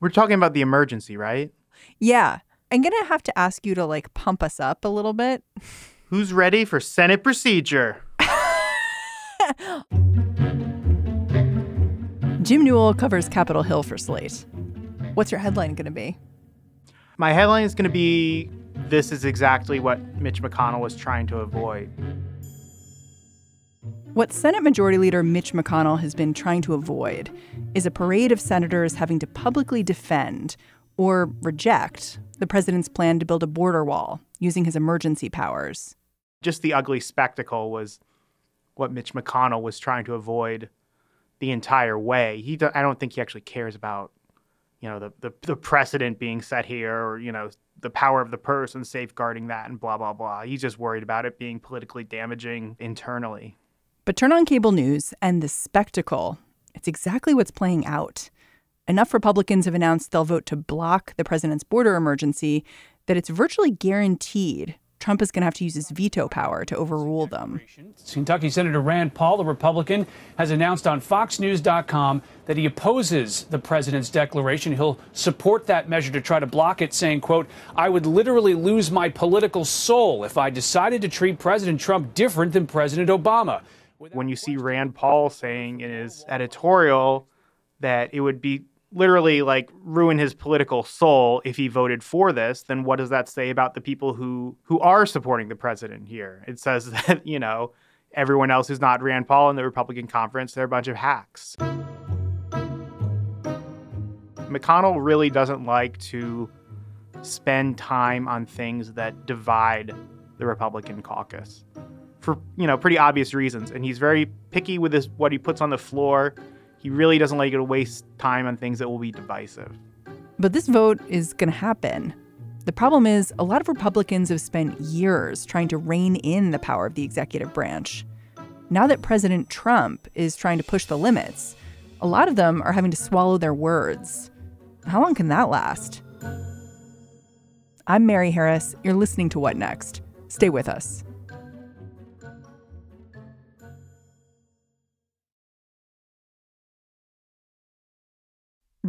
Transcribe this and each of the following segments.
We're talking about the emergency, right? Yeah. I'm going to have to ask you to like pump us up a little bit. Who's ready for Senate procedure? Jim Newell covers Capitol Hill for Slate. What's your headline going to be? My headline is going to be This is exactly what Mitch McConnell was trying to avoid. What Senate Majority Leader Mitch McConnell has been trying to avoid is a parade of senators having to publicly defend or reject the president's plan to build a border wall using his emergency powers. Just the ugly spectacle was what Mitch McConnell was trying to avoid the entire way. He, I don't think he actually cares about, you know, the, the, the precedent being set here or, you know, the power of the purse and safeguarding that and blah, blah, blah. He's just worried about it being politically damaging internally. But turn on cable news and the spectacle. It's exactly what's playing out. Enough Republicans have announced they'll vote to block the president's border emergency that it's virtually guaranteed Trump is going to have to use his veto power to overrule them. Kentucky Senator Rand Paul, the Republican, has announced on FoxNews.com that he opposes the president's declaration. He'll support that measure to try to block it, saying, quote, I would literally lose my political soul if I decided to treat President Trump different than President Obama. When you see Rand Paul saying in his editorial that it would be literally like ruin his political soul if he voted for this, then what does that say about the people who who are supporting the president here? It says that, you know, everyone else who's not Rand Paul in the Republican conference, they're a bunch of hacks. McConnell really doesn't like to spend time on things that divide the Republican caucus for, you know, pretty obvious reasons. And he's very picky with his what he puts on the floor he really doesn't like you to waste time on things that will be divisive. But this vote is going to happen. The problem is, a lot of Republicans have spent years trying to rein in the power of the executive branch. Now that President Trump is trying to push the limits, a lot of them are having to swallow their words. How long can that last? I'm Mary Harris. You're listening to What Next? Stay with us.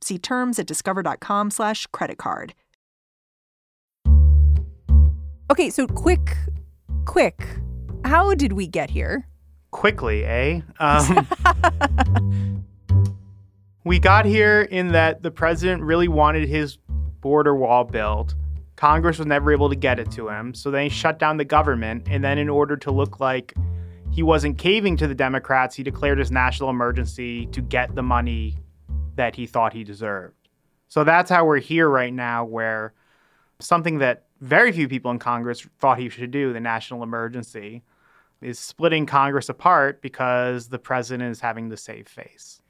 See terms at discover.com slash credit card. Okay, so quick, quick. How did we get here? Quickly, eh? Um, we got here in that the president really wanted his border wall built. Congress was never able to get it to him. So then he shut down the government. And then, in order to look like he wasn't caving to the Democrats, he declared his national emergency to get the money that he thought he deserved. So that's how we're here right now, where something that very few people in Congress thought he should do, the national emergency, is splitting Congress apart because the president is having the save face.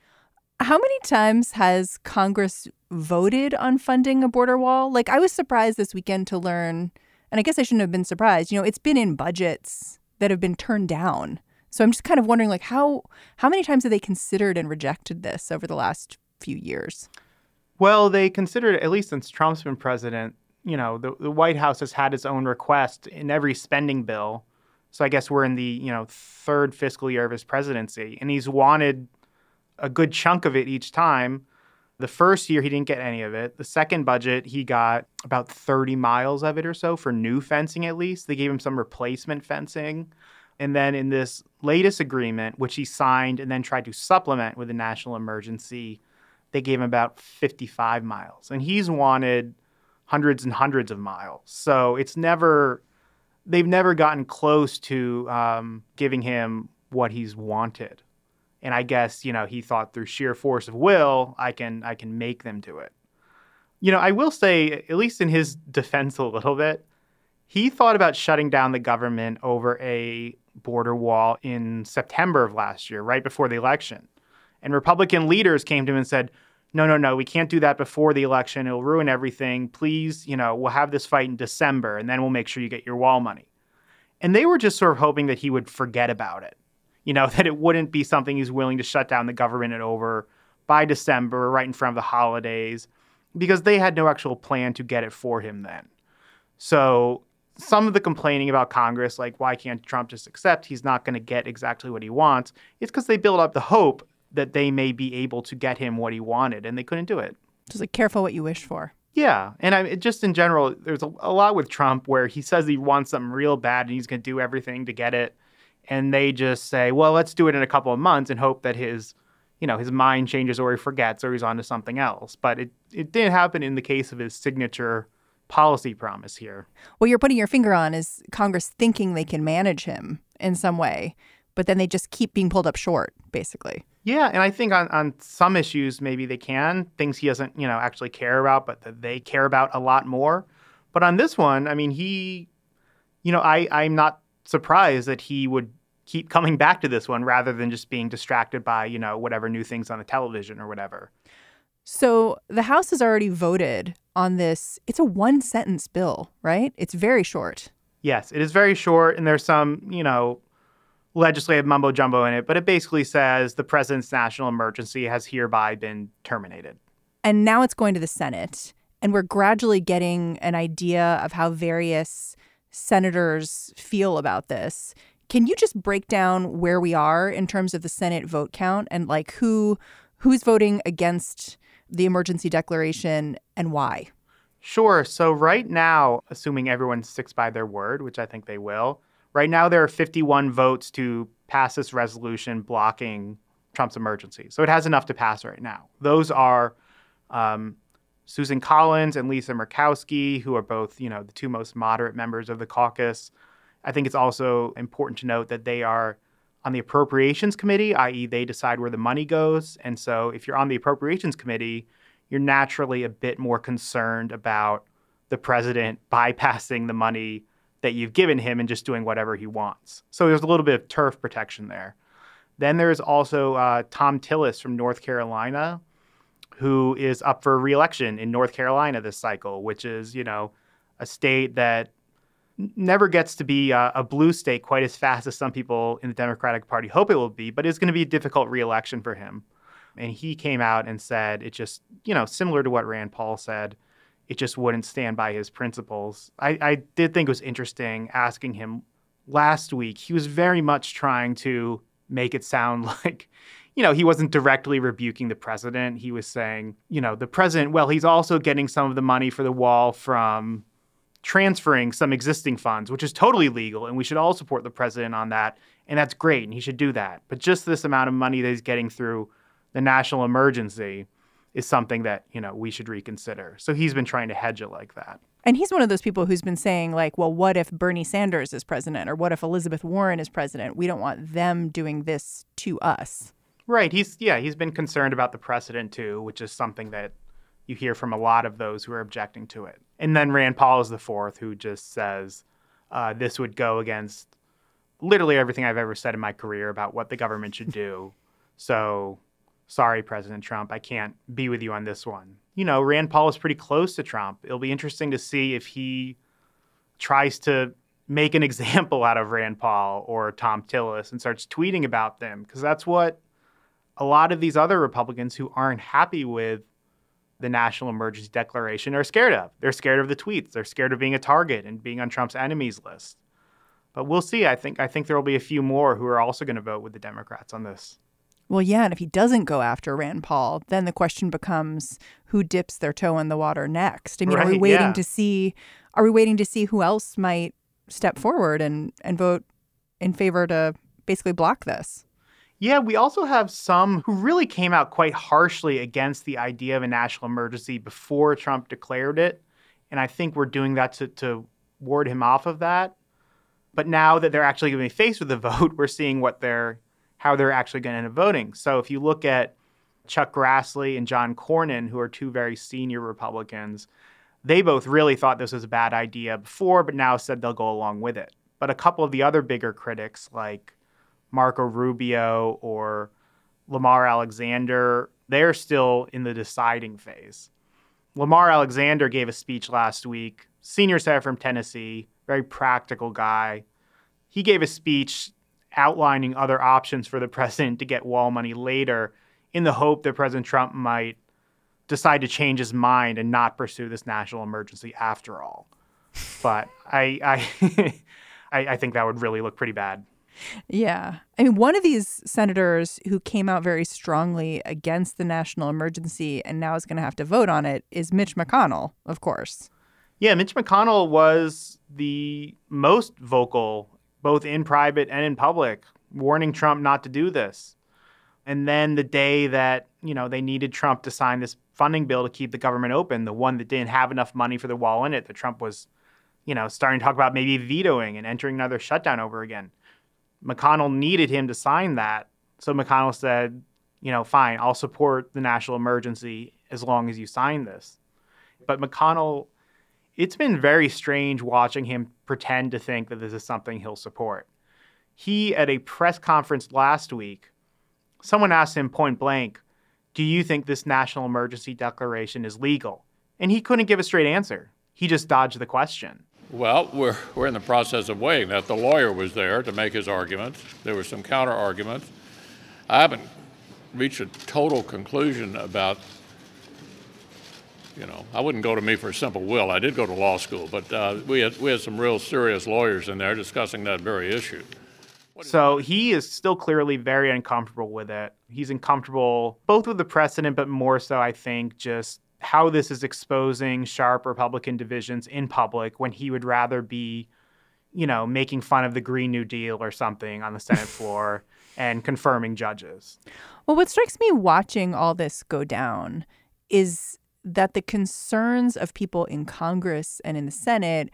How many times has Congress voted on funding a border wall? Like, I was surprised this weekend to learn, and I guess I shouldn't have been surprised. You know, it's been in budgets that have been turned down. So I'm just kind of wondering, like, how how many times have they considered and rejected this over the last few years? Well, they considered, at least since Trump's been president, you know, the, the White House has had its own request in every spending bill. So I guess we're in the, you know, third fiscal year of his presidency. And he's wanted a good chunk of it each time. The first year, he didn't get any of it. The second budget, he got about 30 miles of it or so for new fencing, at least. They gave him some replacement fencing. And then in this latest agreement, which he signed and then tried to supplement with a national emergency, they gave him about 55 miles. And he's wanted hundreds and hundreds of miles. So it's never, they've never gotten close to um, giving him what he's wanted. And I guess, you know, he thought through sheer force of will, I can, I can make them do it. You know, I will say, at least in his defense a little bit, he thought about shutting down the government over a border wall in September of last year, right before the election. And Republican leaders came to him and said, no, no, no, we can't do that before the election. It'll ruin everything. Please, you know, we'll have this fight in December and then we'll make sure you get your wall money. And they were just sort of hoping that he would forget about it, you know, that it wouldn't be something he's willing to shut down the government over by December, right in front of the holidays, because they had no actual plan to get it for him then. So some of the complaining about Congress, like why can't Trump just accept he's not going to get exactly what he wants, it's because they build up the hope that they may be able to get him what he wanted, and they couldn't do it. Just like careful what you wish for. Yeah, and I just in general, there's a, a lot with Trump where he says he wants something real bad and he's going to do everything to get it, and they just say, "Well, let's do it in a couple of months and hope that his, you know, his mind changes or he forgets or he's on to something else." But it it didn't happen in the case of his signature policy promise here. What you're putting your finger on is Congress thinking they can manage him in some way, but then they just keep being pulled up short, basically. Yeah, and I think on, on some issues maybe they can things he doesn't you know actually care about, but that they care about a lot more. But on this one, I mean, he, you know, I I'm not surprised that he would keep coming back to this one rather than just being distracted by you know whatever new things on the television or whatever. So the House has already voted on this. It's a one sentence bill, right? It's very short. Yes, it is very short, and there's some, you know, legislative mumbo jumbo in it, but it basically says the president's national emergency has hereby been terminated. And now it's going to the Senate, and we're gradually getting an idea of how various senators feel about this. Can you just break down where we are in terms of the Senate vote count and like who who's voting against the emergency declaration and why? Sure. So, right now, assuming everyone sticks by their word, which I think they will, right now there are 51 votes to pass this resolution blocking Trump's emergency. So, it has enough to pass right now. Those are um, Susan Collins and Lisa Murkowski, who are both, you know, the two most moderate members of the caucus. I think it's also important to note that they are on the appropriations committee, i.e., they decide where the money goes. And so if you're on the appropriations committee, you're naturally a bit more concerned about the president bypassing the money that you've given him and just doing whatever he wants. So there's a little bit of turf protection there. Then there's also uh, Thom Tillis from North Carolina, who is up for reelection in North Carolina this cycle, which is, you know, a state that never gets to be a, a, blue state quite as fast as some people in the Democratic Party hope it will be, but it's going to be a difficult reelection for him. And he came out and said it just, you know, similar to what Rand Paul said, it just wouldn't stand by his principles. I, I did think it was interesting asking him last week. He was very much trying to make it sound like, you know, he wasn't directly rebuking the president. He was saying, you know, the president, well, he's also getting some of the money for the wall from transferring some existing funds, which is totally legal, and we should all support the president on that. And that's great, and he should do that. But just this amount of money that he's getting through the national emergency is something that you know we should reconsider. So he's been trying to hedge it like that. And he's one of those people who's been saying, like, well, what if Bernie Sanders is president, or what if Elizabeth Warren is president? We don't want them doing this to us. Right. He's yeah. He's been concerned about the precedent too, which is something that you hear from a lot of those who are objecting to it. And then Rand Paul is the fourth, who just says uh, this would go against literally everything I've ever said in my career about what the government should do. So, sorry, President Trump, I can't be with you on this one. You know, Rand Paul is pretty close to Trump. It'll be interesting to see if he tries to make an example out of Rand Paul or Thom Tillis and starts tweeting about them, because that's what a lot of these other Republicans who aren't happy with the national emergency declaration are scared of. They're scared of the tweets. They're scared of being a target and being on Trump's enemies list. But we'll see. I think I think there will be a few more who are also going to vote with the Democrats on this. Well, yeah, and if he doesn't go after Rand Paul, then the question becomes who dips their toe in the water next. I mean, right, are we waiting yeah. to see are we waiting to see who else might step forward and and vote in favor to basically block this. Yeah, we also have some who really came out quite harshly against the idea of a national emergency before Trump declared it. And I think we're doing that to, to ward him off of that. But now that they're actually going to be faced with the vote, we're seeing what they're how they're actually going to end up voting. So if you look at Chuck Grassley and John Cornyn, who are two very senior Republicans, they both really thought this was a bad idea before, but now said they'll go along with it. But a couple of the other bigger critics, like Marco Rubio or Lamar Alexander, they're still in the deciding phase. Lamar Alexander gave a speech last week, senior senator from Tennessee, very practical guy. He gave a speech outlining other options for the president to get wall money later in the hope that President Trump might decide to change his mind and not pursue this national emergency after all. But I I I, I think that would really look pretty bad. Yeah. I mean, one of these senators who came out very strongly against the national emergency and now is going to have to vote on it is Mitch McConnell, of course. Yeah, Mitch McConnell was the most vocal, both in private and in public, warning Trump not to do this. And then the day that, you know, they needed Trump to sign this funding bill to keep the government open, the one that didn't have enough money for the wall in it, that Trump was, you know, starting to talk about maybe vetoing and entering another shutdown over again. McConnell needed him to sign that. So McConnell said, you know, fine, I'll support the national emergency as long as you sign this. But McConnell, it's been very strange watching him pretend to think that this is something he'll support. He, at a press conference last week, someone asked him point blank, Do you think this national emergency declaration is legal? And he couldn't give a straight answer. He just dodged the question. Well, we're, we're in the process of weighing that. The lawyer was there to make his arguments. There were some counter arguments. I haven't reached a total conclusion about, you know, I wouldn't go to me for a simple will. I did go to law school, but uh, we, had, we had some real serious lawyers in there discussing that very issue. So he is still clearly very uncomfortable with it. He's uncomfortable both with the precedent, but more so, I think, just how this is exposing sharp Republican divisions in public when he would rather be, you know, making fun of the Green New Deal or something on the Senate floor and confirming judges. Well, what strikes me watching all this go down is that the concerns of people in Congress and in the Senate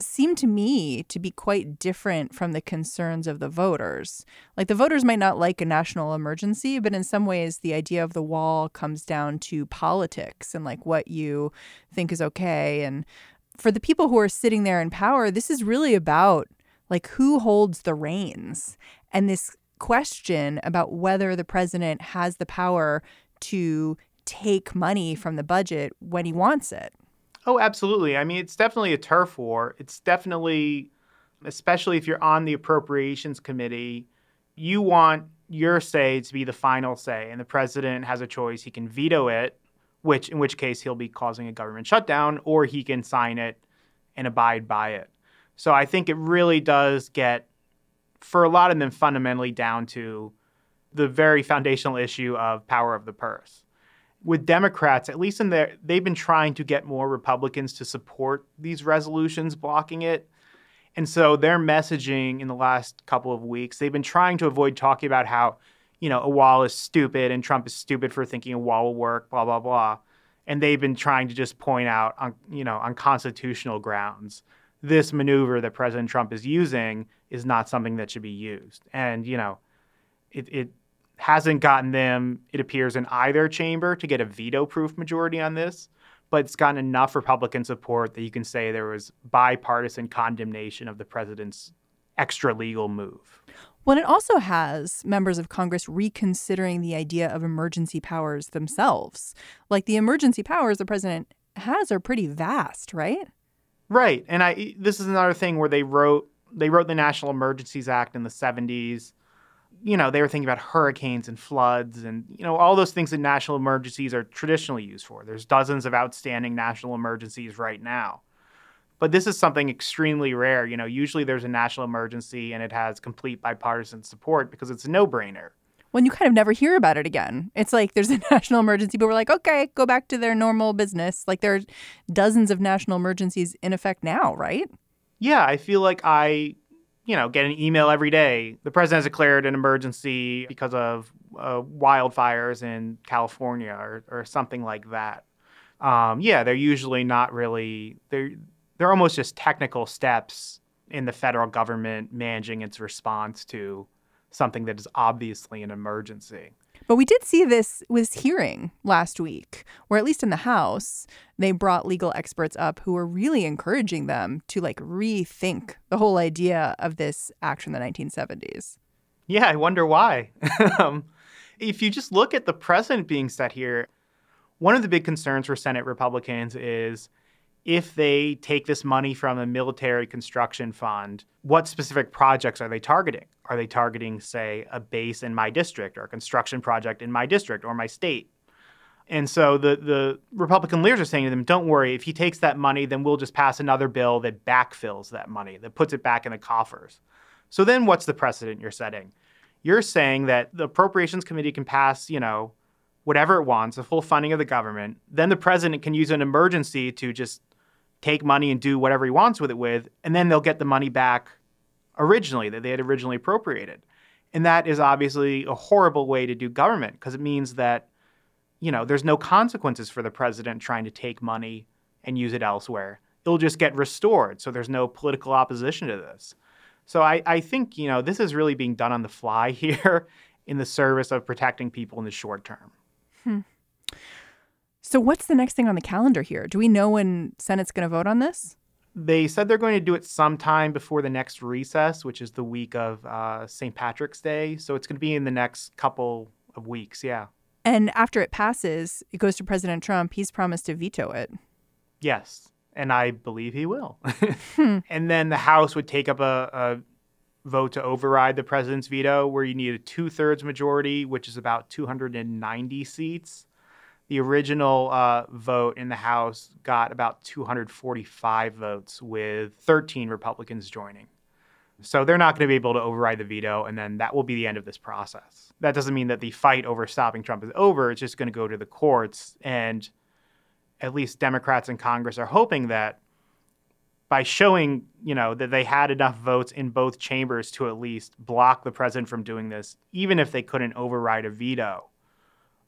seem to me to be quite different from the concerns of the voters. Like the voters might not like a national emergency, but in some ways, the idea of the wall comes down to politics and like what you think is okay. And for the people who are sitting there in power, this is really about like who holds the reins and this question about whether the president has the power to take money from the budget when he wants it. Oh, absolutely. I mean, it's definitely a turf war. It's definitely, especially if you're on the appropriations committee, you want your say to be the final say, and the president has a choice. He can veto it, which in which case he'll be causing a government shutdown, or he can sign it and abide by it. So I think it really does get, for a lot of them, fundamentally down to the very foundational issue of power of the purse with Democrats, at least in there, they've been trying to get more Republicans to support these resolutions blocking it. And so their messaging in the last couple of weeks, they've been trying to avoid talking about how, you know, a wall is stupid and Trump is stupid for thinking a wall will work, blah, blah, blah. And they've been trying to just point out on, you know, on constitutional grounds, this maneuver that President Trump is using is not something that should be used. And, you know, it, it hasn't gotten them, it appears, in either chamber to get a veto proof majority on this, but it's gotten enough Republican support that you can say there was bipartisan condemnation of the president's extra legal move. Well, it also has members of Congress reconsidering the idea of emergency powers themselves. Like the emergency powers the president has are pretty vast, right? Right. And I this is another thing where they wrote they wrote the National Emergencies Act in the 70s you know, they were thinking about hurricanes and floods and, you know, all those things that national emergencies are traditionally used for. There's dozens of outstanding national emergencies right now. But this is something extremely rare. You know, usually there's a national emergency and it has complete bipartisan support because it's a no brainer. When you kind of never hear about it again. It's like there's a national emergency, but we're like, okay, go back to their normal business. Like there are dozens of national emergencies in effect now, right? Yeah, I feel like I you know, get an email every day. The president has declared an emergency because of uh, wildfires in California or, or something like that. Um, yeah, they're usually not really they're they're almost just technical steps in the federal government managing its response to something that is obviously an emergency. But we did see this with hearing last week, where at least in the House, they brought legal experts up who were really encouraging them to like rethink the whole idea of this act in the 1970s. Yeah, I wonder why. um, if you just look at the precedent being set here, one of the big concerns for Senate Republicans is if they take this money from a military construction fund, what specific projects are they targeting? Are they targeting, say, a base in my district or a construction project in my district or my state? And so the, the Republican leaders are saying to them, don't worry, if he takes that money, then we'll just pass another bill that backfills that money, that puts it back in the coffers. So then what's the precedent you're setting? You're saying that the Appropriations Committee can pass, you know, whatever it wants, the full funding of the government. Then the president can use an emergency to just take money and do whatever he wants with it with, and then they'll get the money back originally that they had originally appropriated. And that is obviously a horrible way to do government because it means that, you know, there's no consequences for the president trying to take money and use it elsewhere. It'll just get restored. So there's no political opposition to this. So I, I think, you know, this is really being done on the fly here in the service of protecting people in the short term. Hmm. So, what's the next thing on the calendar here? Do we know when Senate's going to vote on this? They said they're going to do it sometime before the next recess, which is the week of uh, St. Patrick's Day. So, it's going to be in the next couple of weeks. Yeah. And after it passes, it goes to President Trump. He's promised to veto it. Yes. And I believe he will. hmm. And then the House would take up a, a vote to override the president's veto, where you need a two thirds majority, which is about 290 seats the original uh, vote in the House got about 245 votes, with 13 Republicans joining. So they're not going to be able to override the veto, and then that will be the end of this process. That doesn't mean that the fight over stopping Trump is over. It's just going to go to the courts. And at least Democrats in Congress are hoping that by showing, you know, that they had enough votes in both chambers to at least block the president from doing this, even if they couldn't override a veto,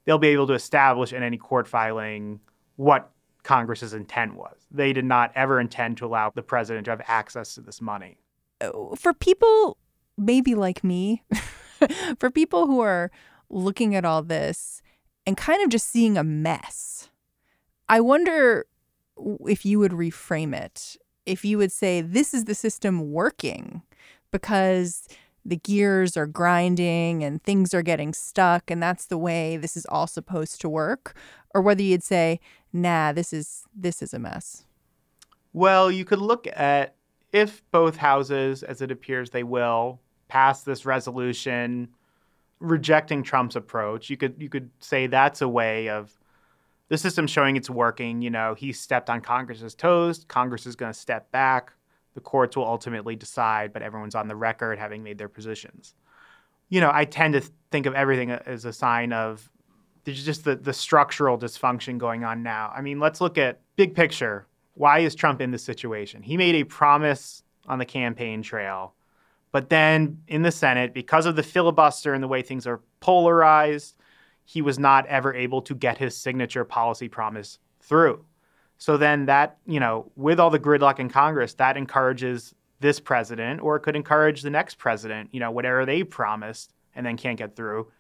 they'll be able to establish in any court filing what Congress's intent was. They did not ever intend to allow the president to have access to this money. Uh, for people maybe like me, for people who are looking at all this and kind of just seeing a mess, I wonder if you would reframe it. If you would say, this is the system working because the gears are grinding and things are getting stuck and that's the way this is all supposed to work. Or whether you'd say nah this is this is a mess. Well you could look at if both houses as it appears they will pass this resolution rejecting Trump's approach you could you could say that's a way of the system showing it's working you know he stepped on congress's toes congress is going to step back the courts will ultimately decide, but everyone's on the record having made their positions. You know, I tend to think of everything as a sign of just the, the structural dysfunction going on now. I mean, let's look at big picture. Why is Trump in this situation? He made a promise on the campaign trail, but then in the Senate, because of the filibuster and the way things are polarized, he was not ever able to get his signature policy promise through. So then that, you know, with all the gridlock in Congress, that encourages this president or it could encourage the next president, you know, whatever they promised and then can't get through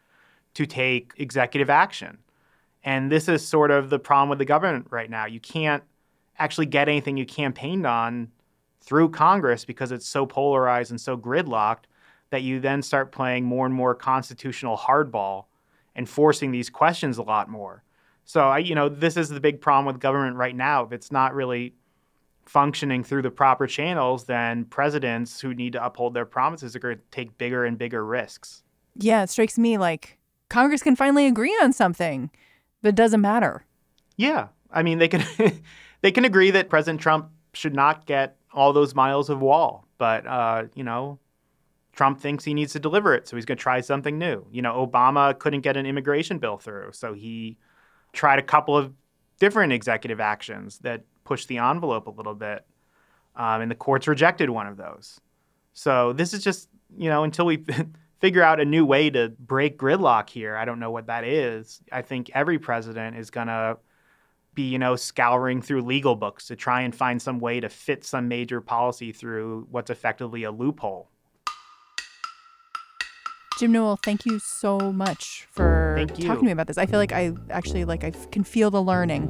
to take executive action. And this is sort of the problem with the government right now. You can't actually get anything you campaigned on through Congress because it's so polarized and so gridlocked that you then start playing more and more constitutional hardball and forcing these questions a lot more. So I, you know, this is the big problem with government right now. If it's not really functioning through the proper channels, then presidents who need to uphold their promises are going to take bigger and bigger risks. Yeah, it strikes me like Congress can finally agree on something, but it doesn't matter. Yeah, I mean they can they can agree that President Trump should not get all those miles of wall, but uh, you know, Trump thinks he needs to deliver it, so he's going to try something new. You know, Obama couldn't get an immigration bill through, so he tried a couple of different executive actions that pushed the envelope a little bit. Um, and the courts rejected one of those. So this is just, you know, until we figure out a new way to break gridlock here, I don't know what that is. I think every president is going to be, you know, scouring through legal books to try and find some way to fit some major policy through what's effectively a loophole. Jim Newell, thank you so much for talking to me about this. I feel like I actually like I can feel the learning.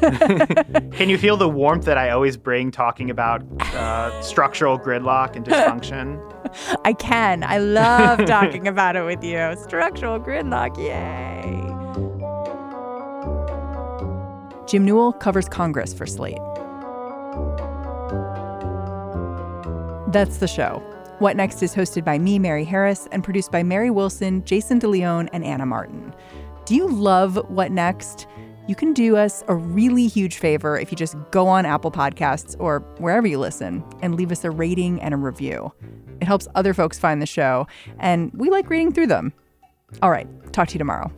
Can you feel the warmth that I always bring talking about uh, structural gridlock and dysfunction? I can. I love talking about it with you. Structural gridlock, yay. Jim Newell covers Congress for Slate. That's the show. What Next is hosted by me, Mary Harris, and produced by Mary Wilson, Jayson De Leon, and Anna Martin. Do you love What Next? You can do us a really huge favor if you just go on Apple Podcasts or wherever you listen and leave us a rating and a review. It helps other folks find the show, and we like reading through them. All right, talk to you tomorrow.